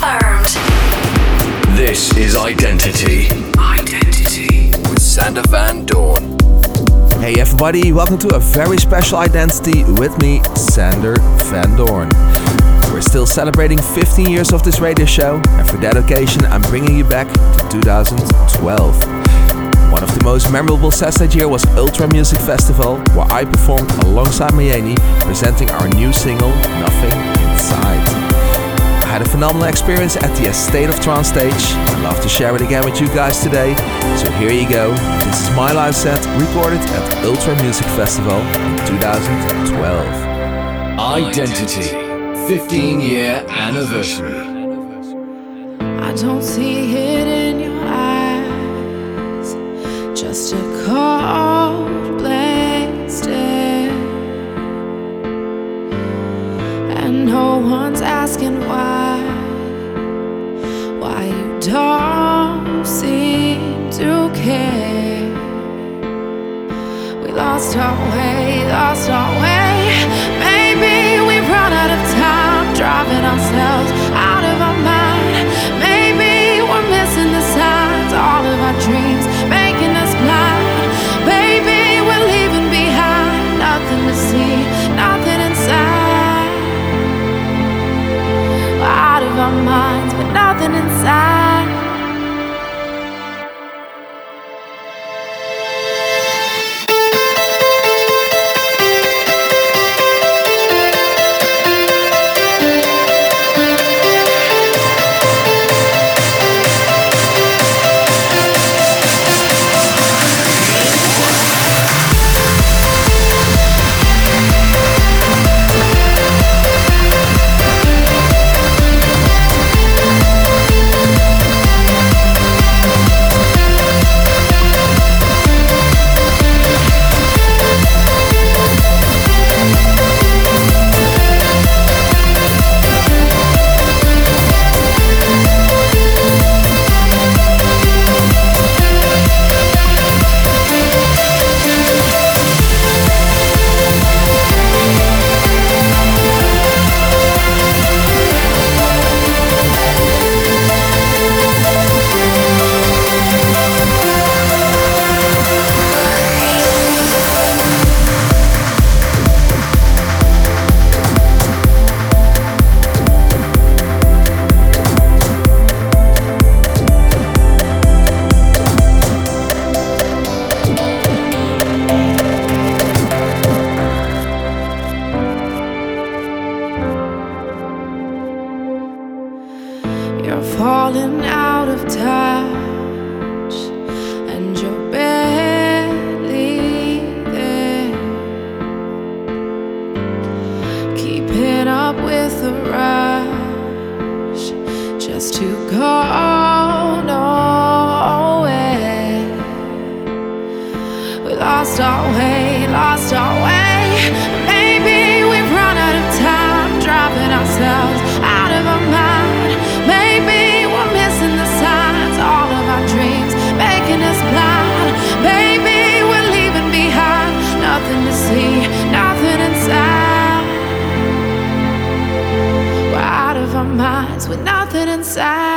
confirmed. This is Identity. Identity with Sander Van Doorn. Hey everybody, welcome to a very special Identity with me, Sander Van Doorn. We're still celebrating 15 years of this radio show, and for that occasion, I'm bringing you back to 2012. One of the most memorable sets that year was Ultra Music Festival, where I performed alongside Mayaeni, presenting our new single, Nothing Inside. I had a phenomenal experience at the A State of Trance stage. I'd love to share it again with you guys today. So here you go. This is my live set recorded at Ultra Music Festival in 2012. Identity 15 year anniversary. I don't see it in your eyes, just a cold no one's asking why, why you don't seem to care. We lost our way, lost our way. Maybe we've run out of time, driving ourselves You're falling out of touch, inside.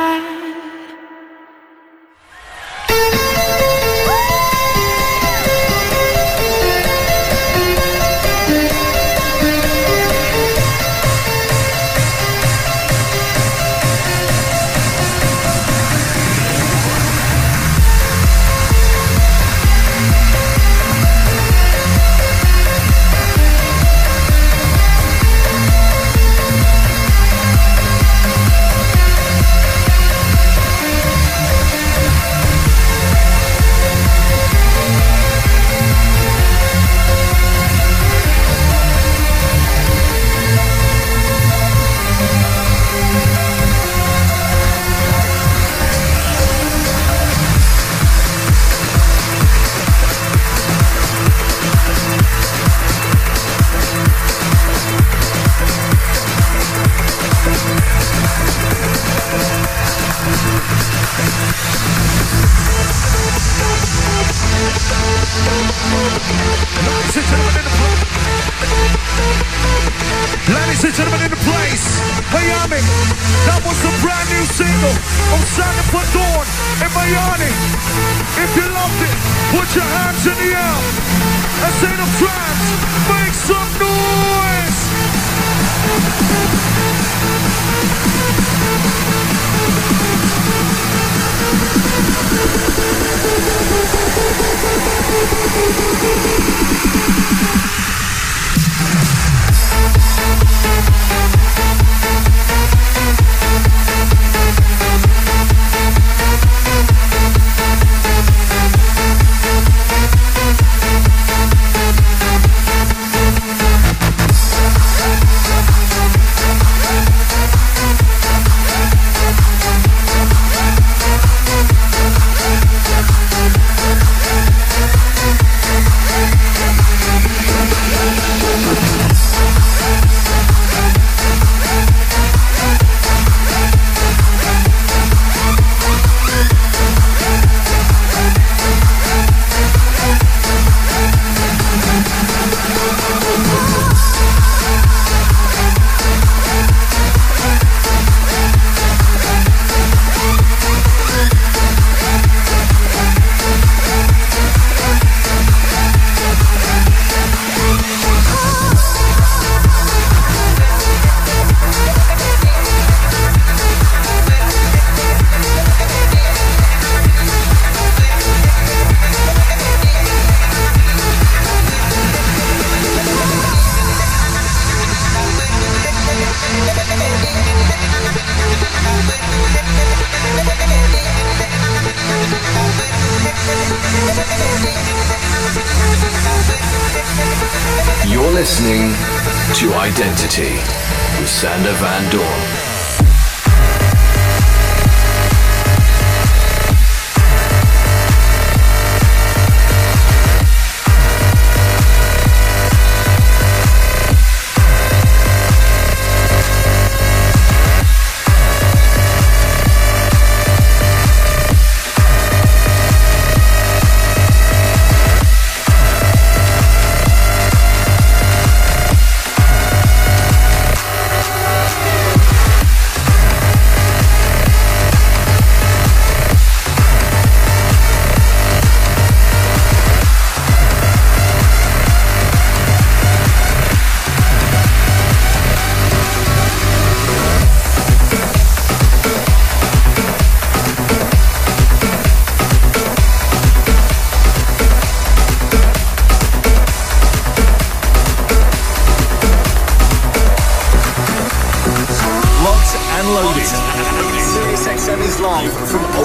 Van Doorn.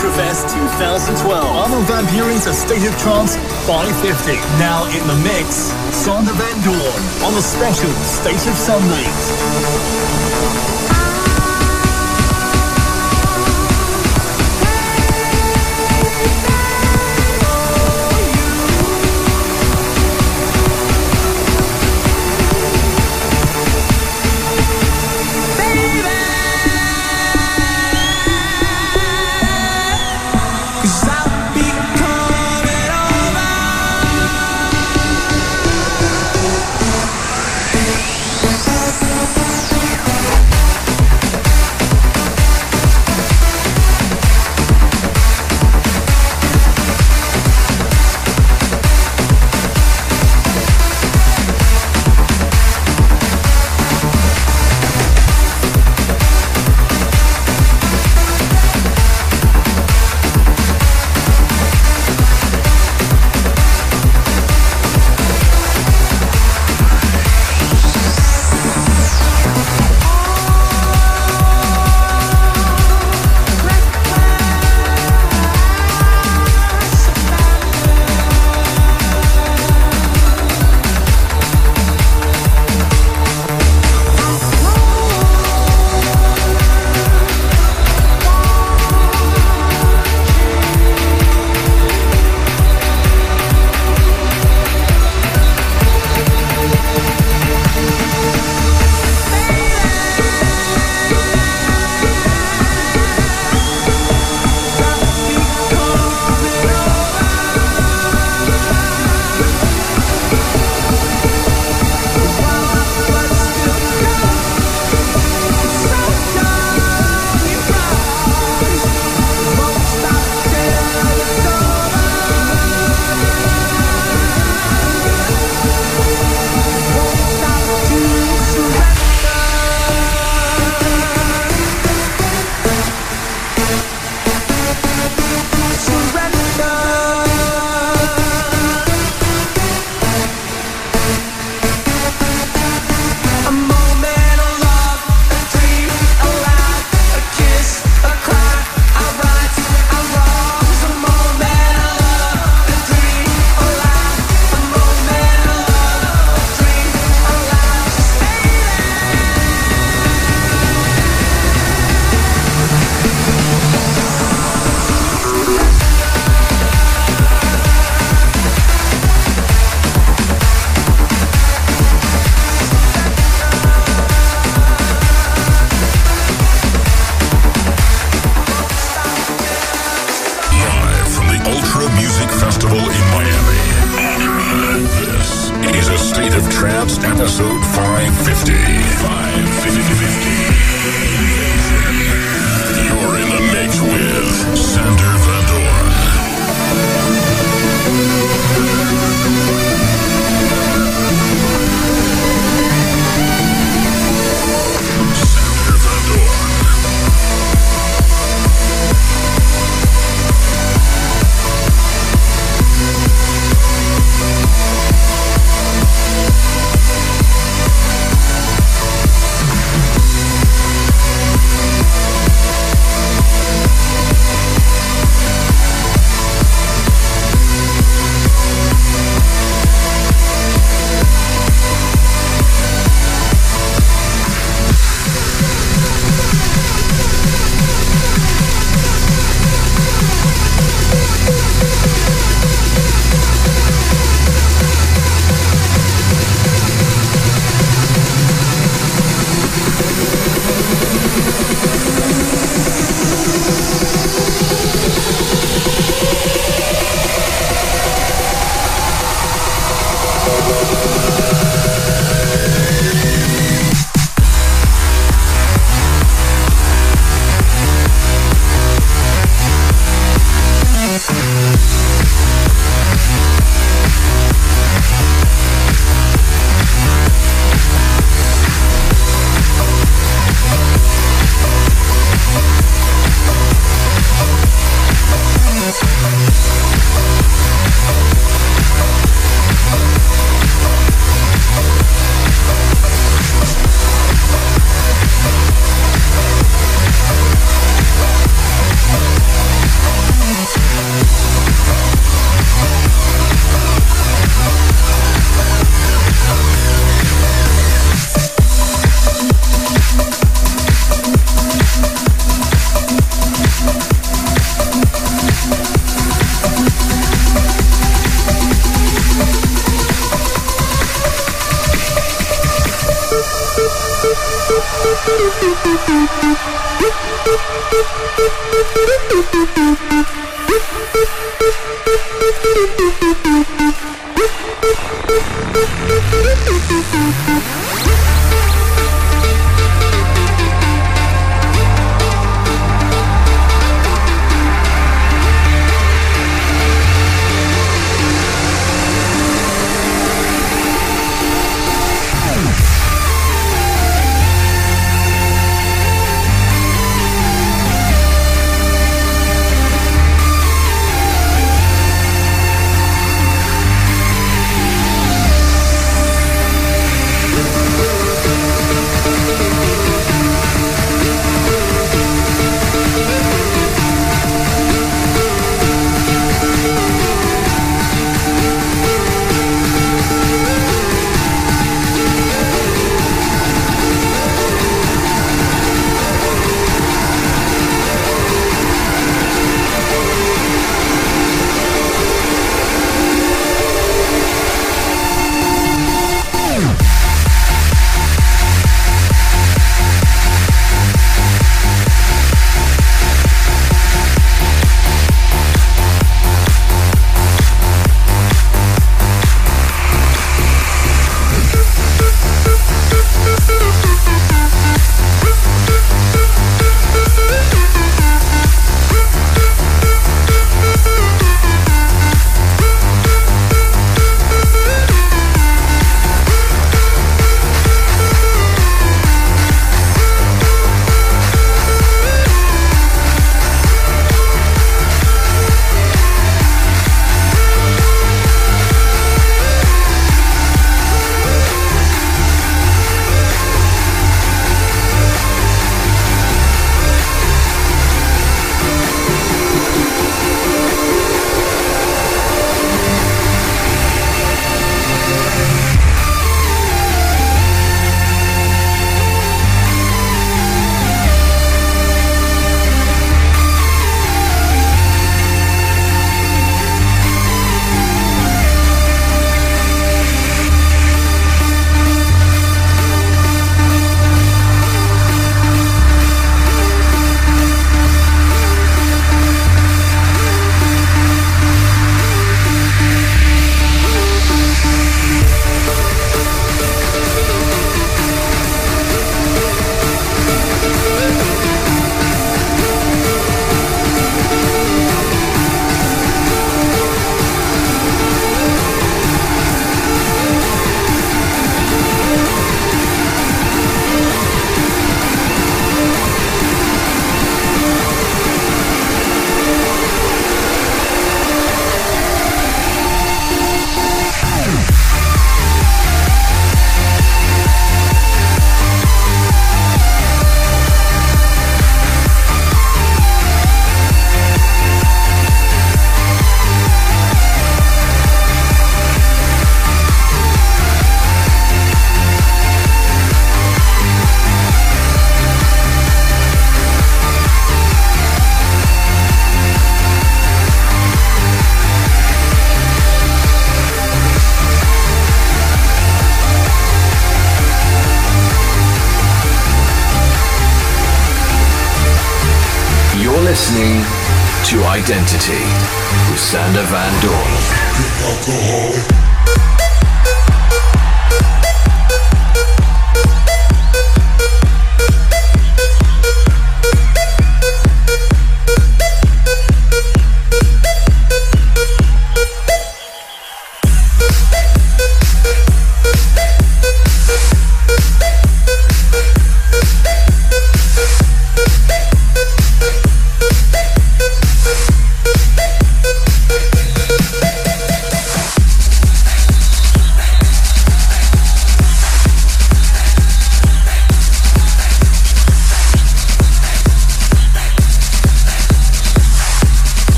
Ultrafest 2012. Armin van Buuren's A State of Trance 550. Now in the mix, Sander Van Doorn on the special State of Sunlight. Festival in Miami. This is a State of Trance episode 550. 550.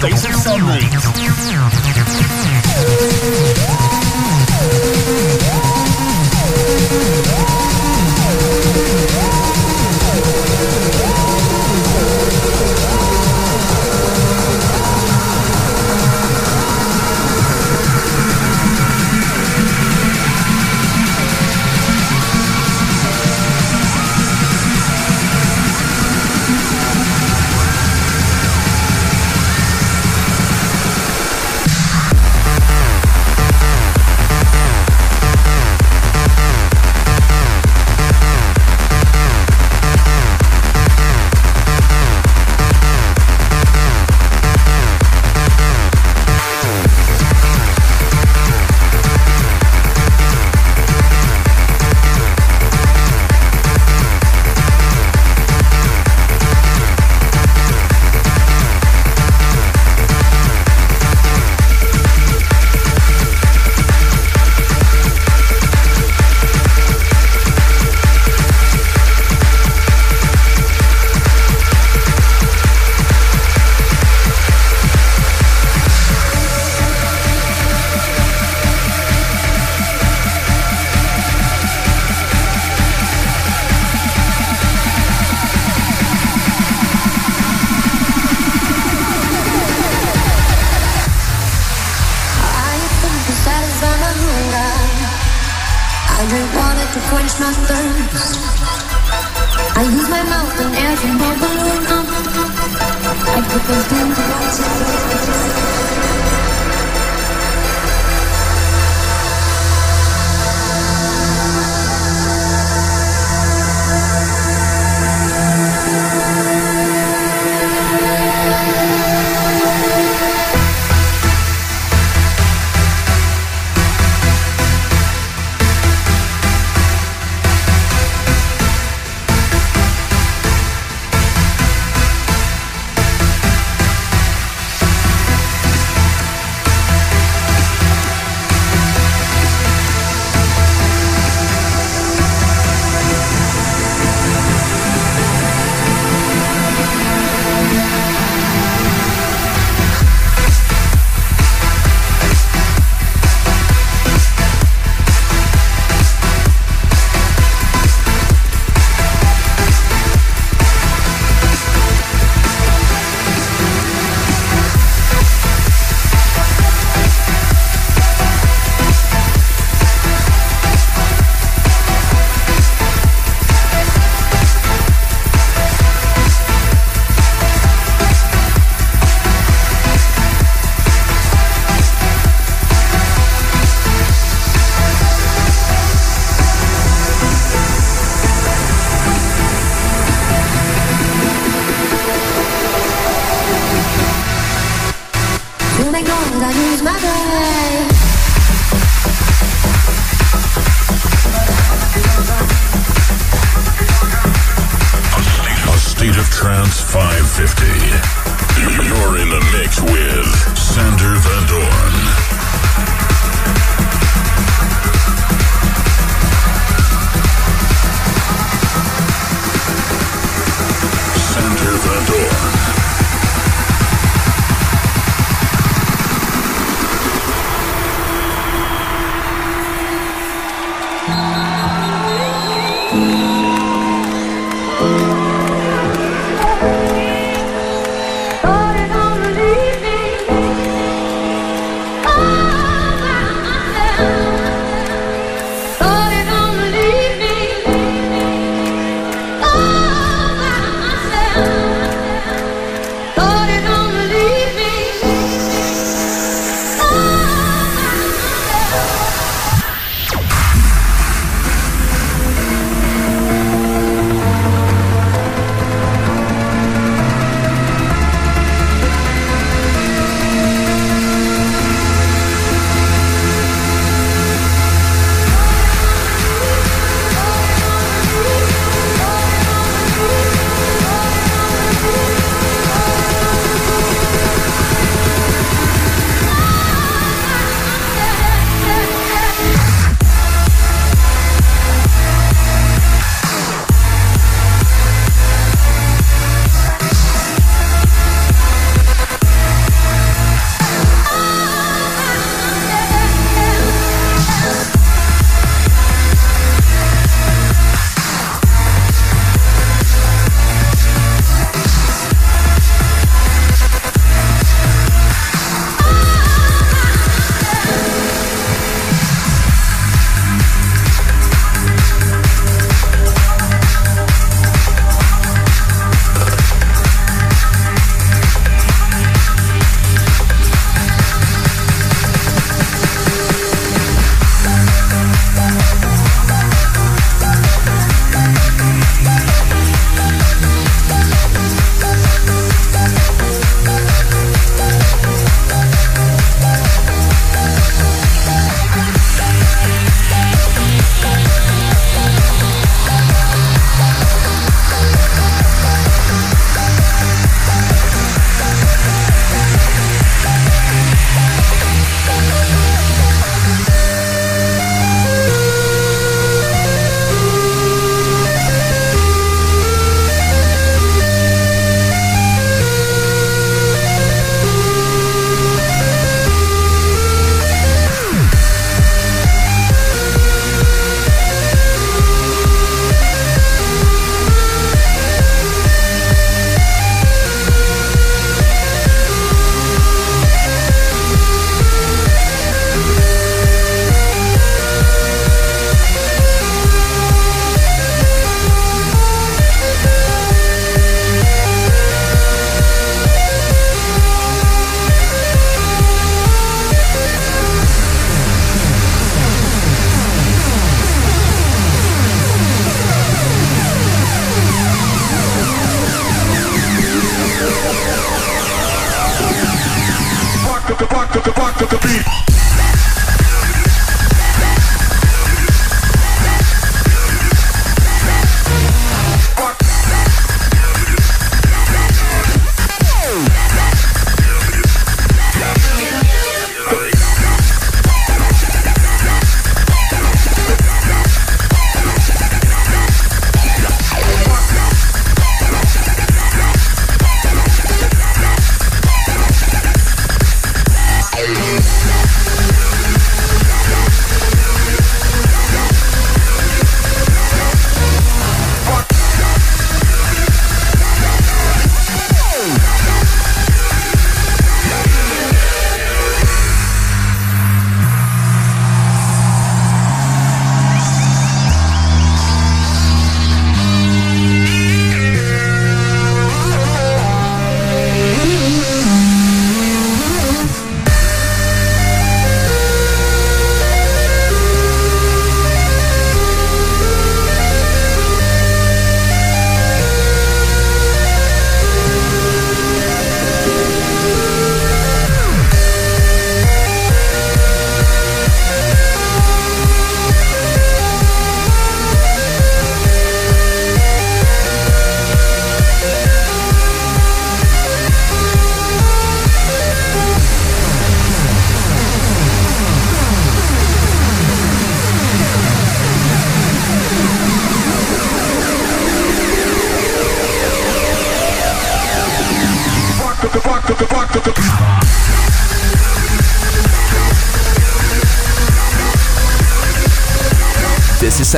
Special State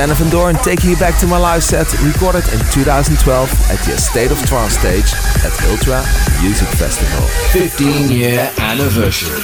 Sander Van Doorn taking you back to my live set recorded in 2012 at the State of Trance stage at Ultra Music Festival. 15 year anniversary.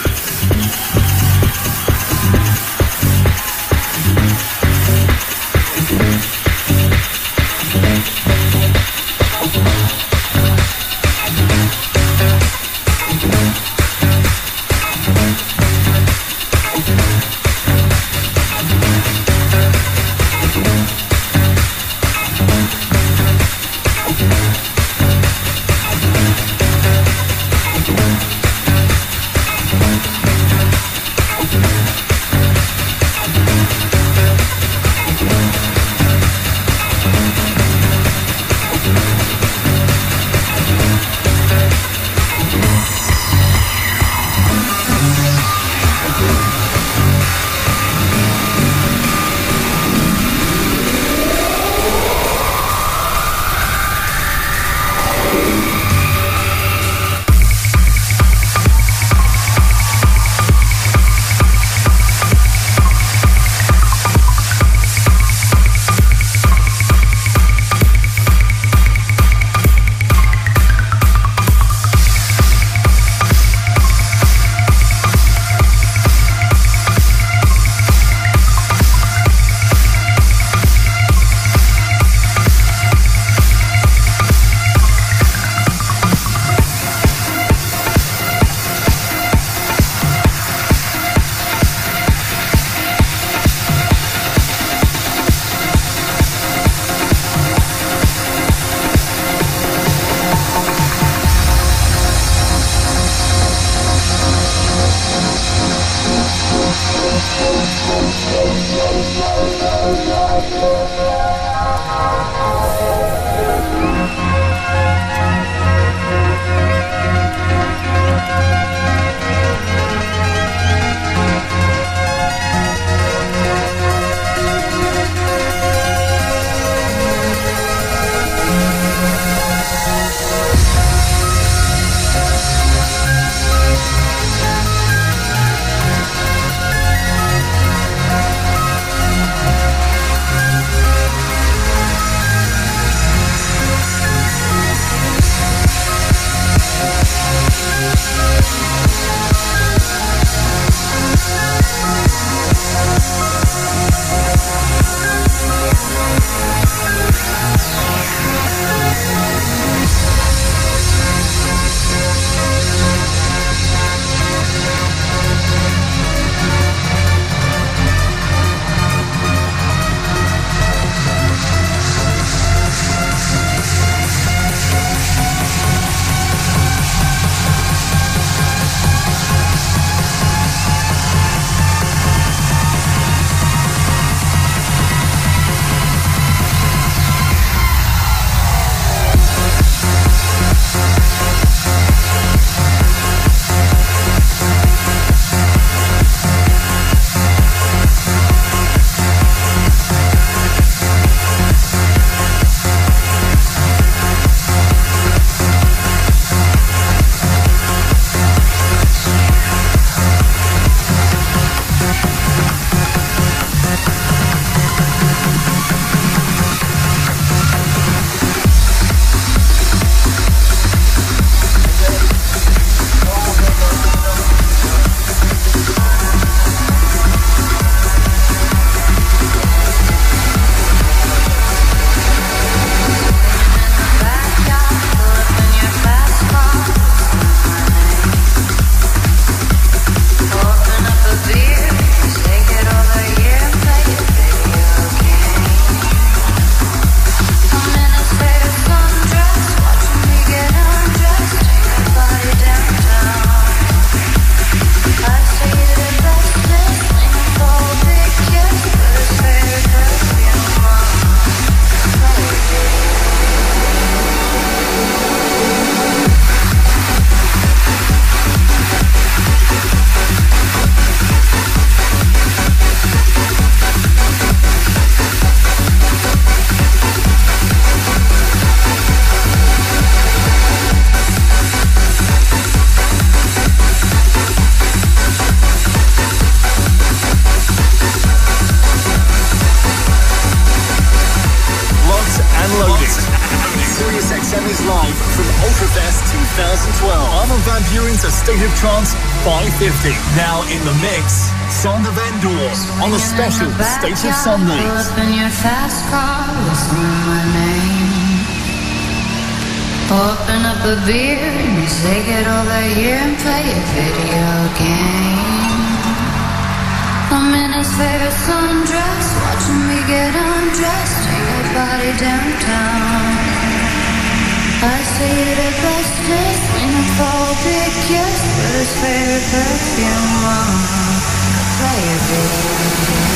Armin van Buuren's A State of Trance 550. Now in the mix, Sander Van Doorn on a special State of Sunday. Open your fast car, my name. Open up a beer and you say get over here and play a video game. I'm in his favorite sundress, watching me get undressed, take body downtown. I see the bestest in a fall kiss with his favorite perfume on. Play a video.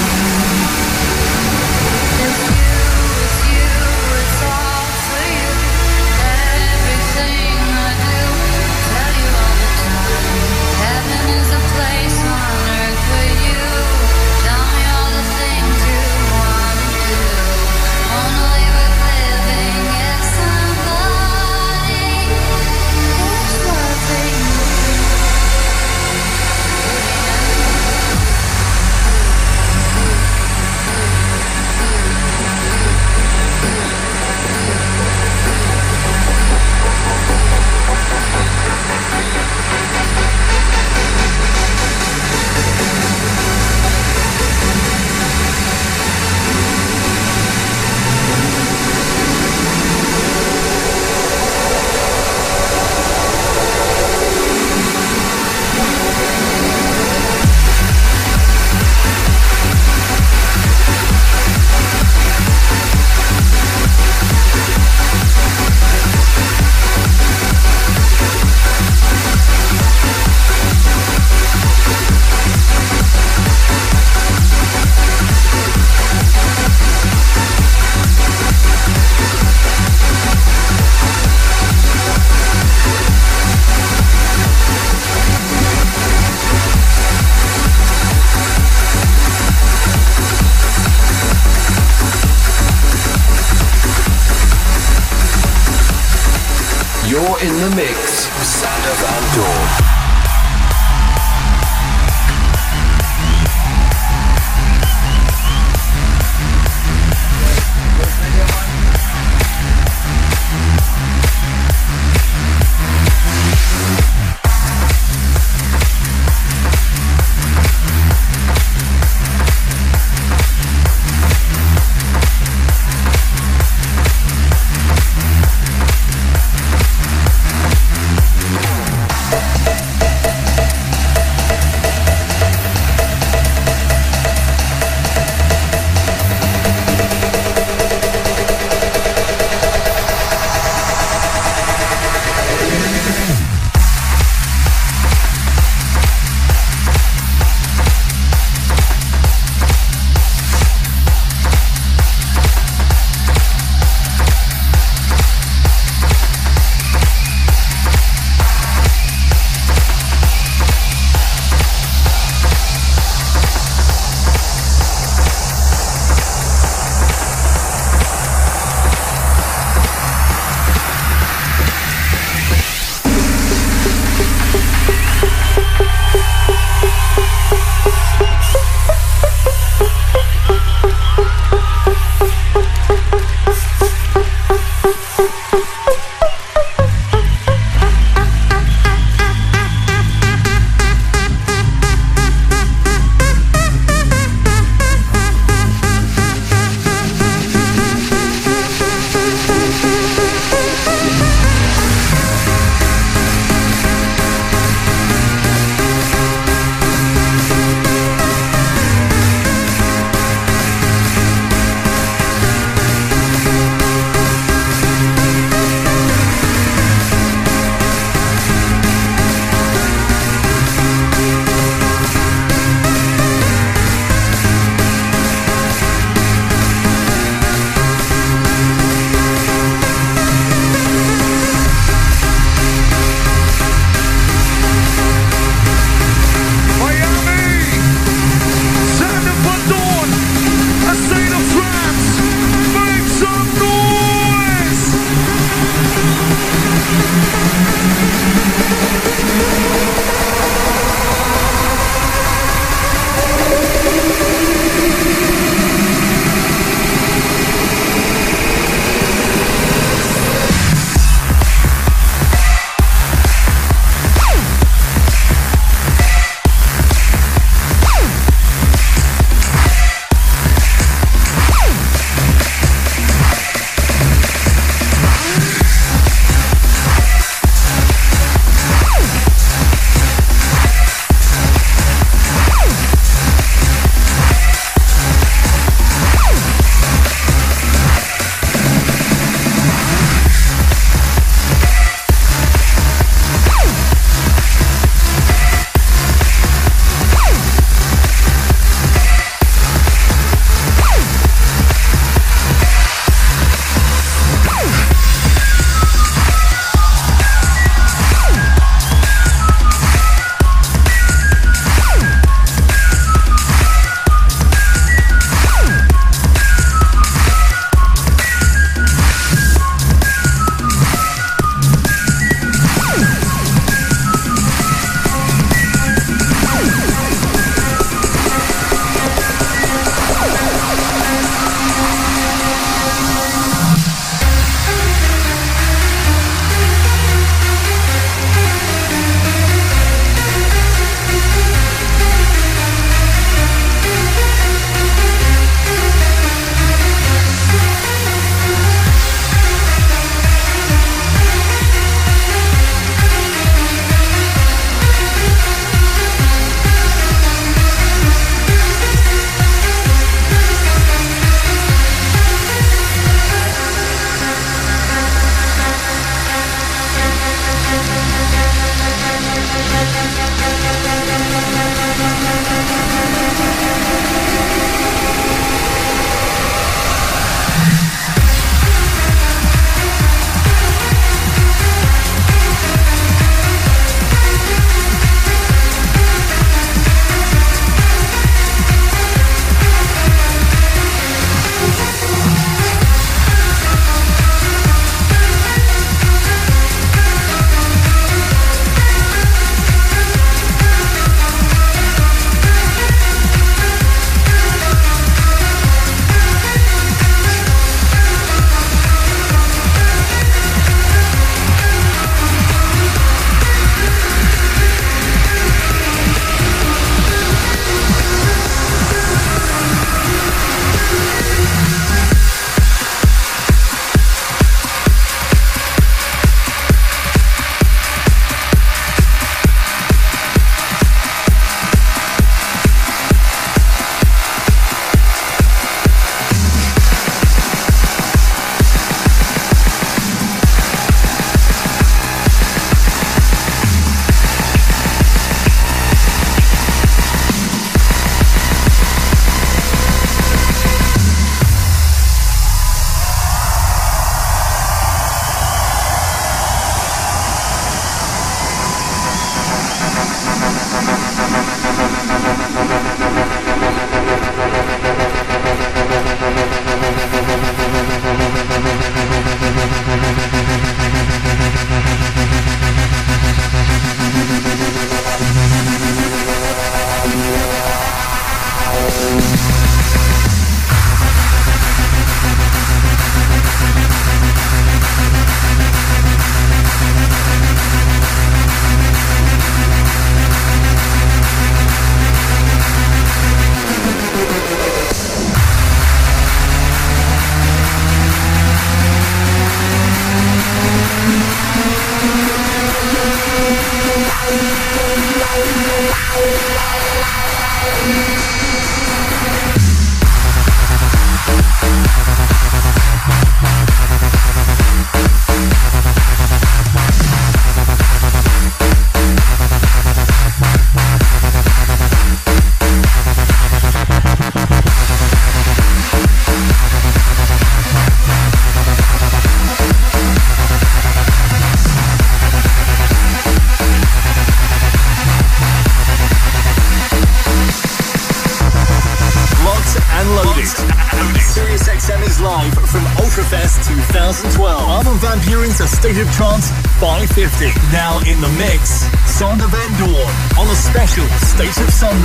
Sirius XM is live from Ultrafest 2012. Armin Van Buuren's A State of Trance 550. Now in the mix, Sander Van Doorn on a special State of Sun.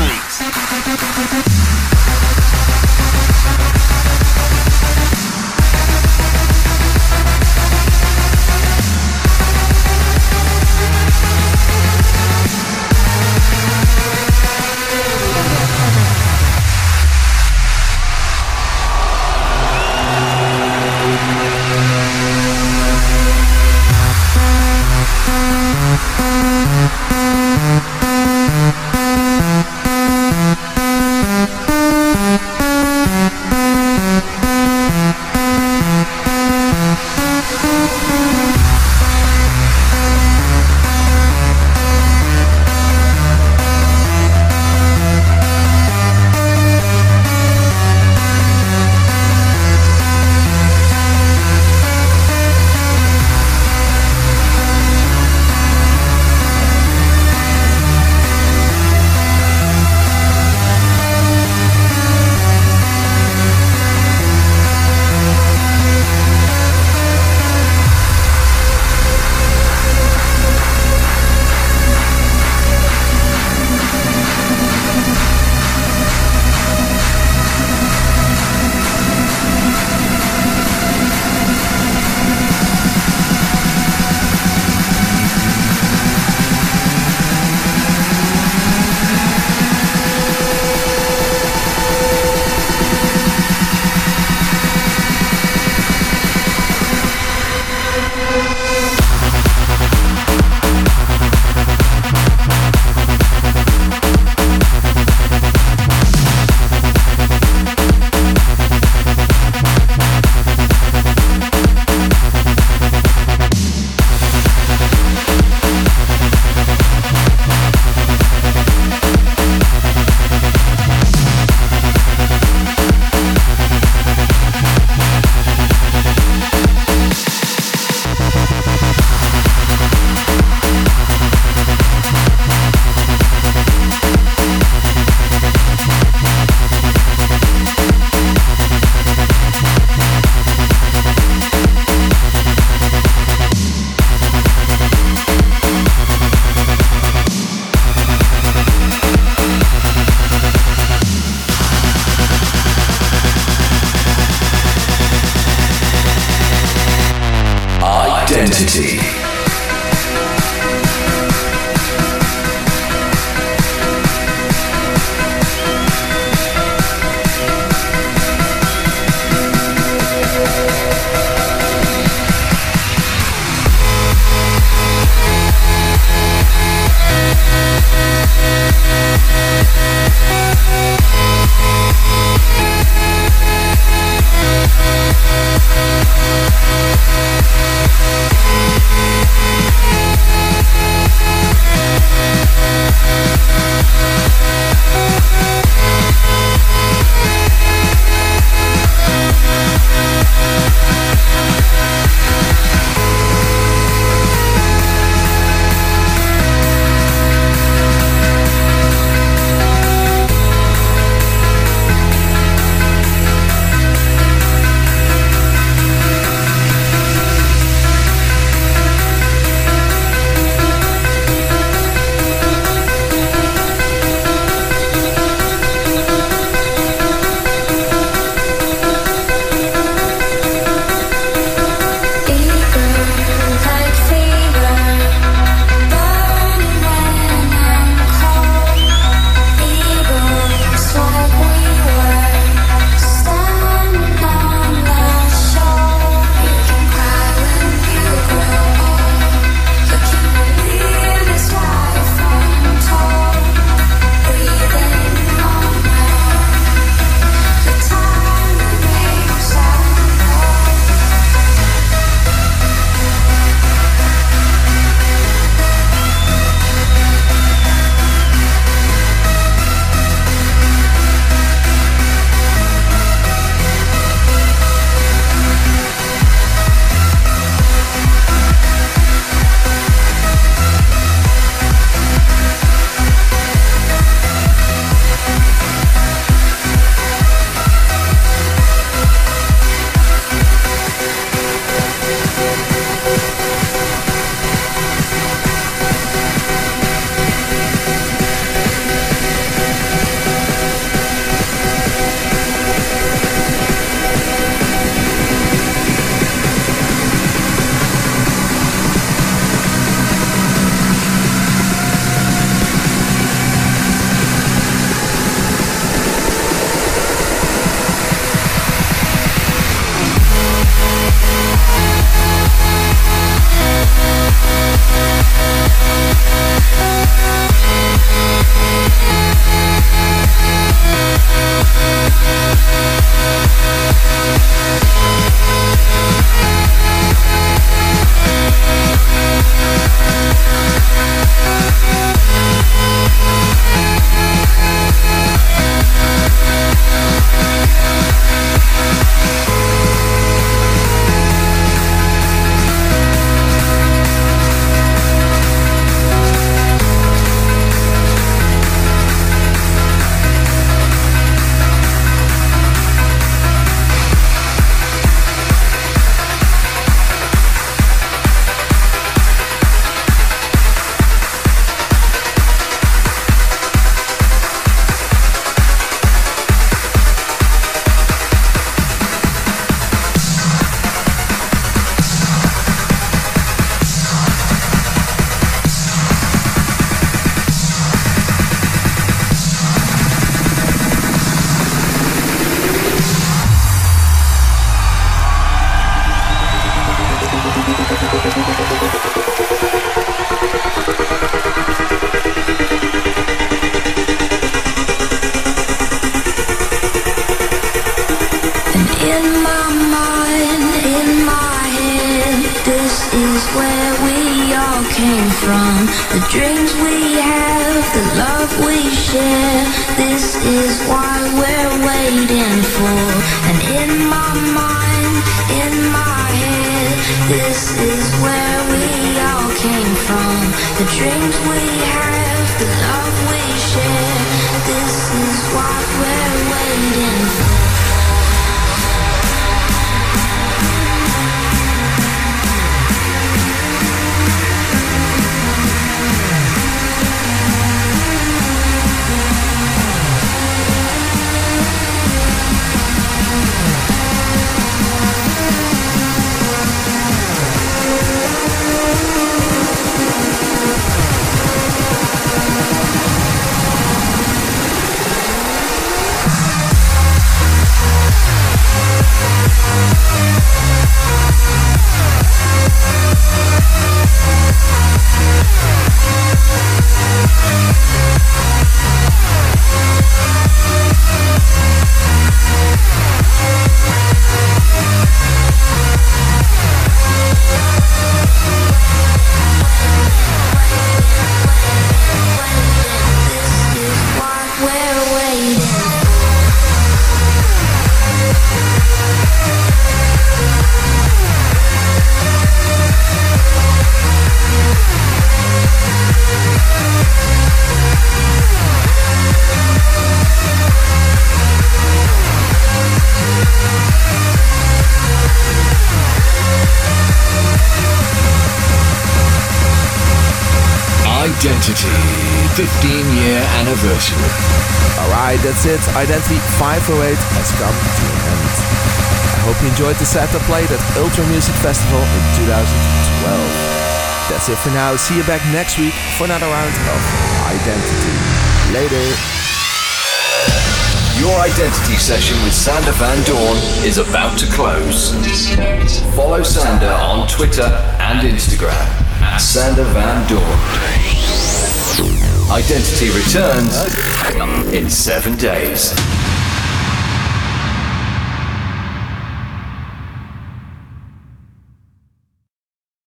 Identity 508 has come to an end. I hope you enjoyed the set I played at Ultra Music Festival in 2012. That's it for now. See you back next week for another round of Identity. Later. Your identity session with Sander Van Doorn is about to close. Follow Sander on Twitter and Instagram at Sander Van Doorn. Identity returns in seven days.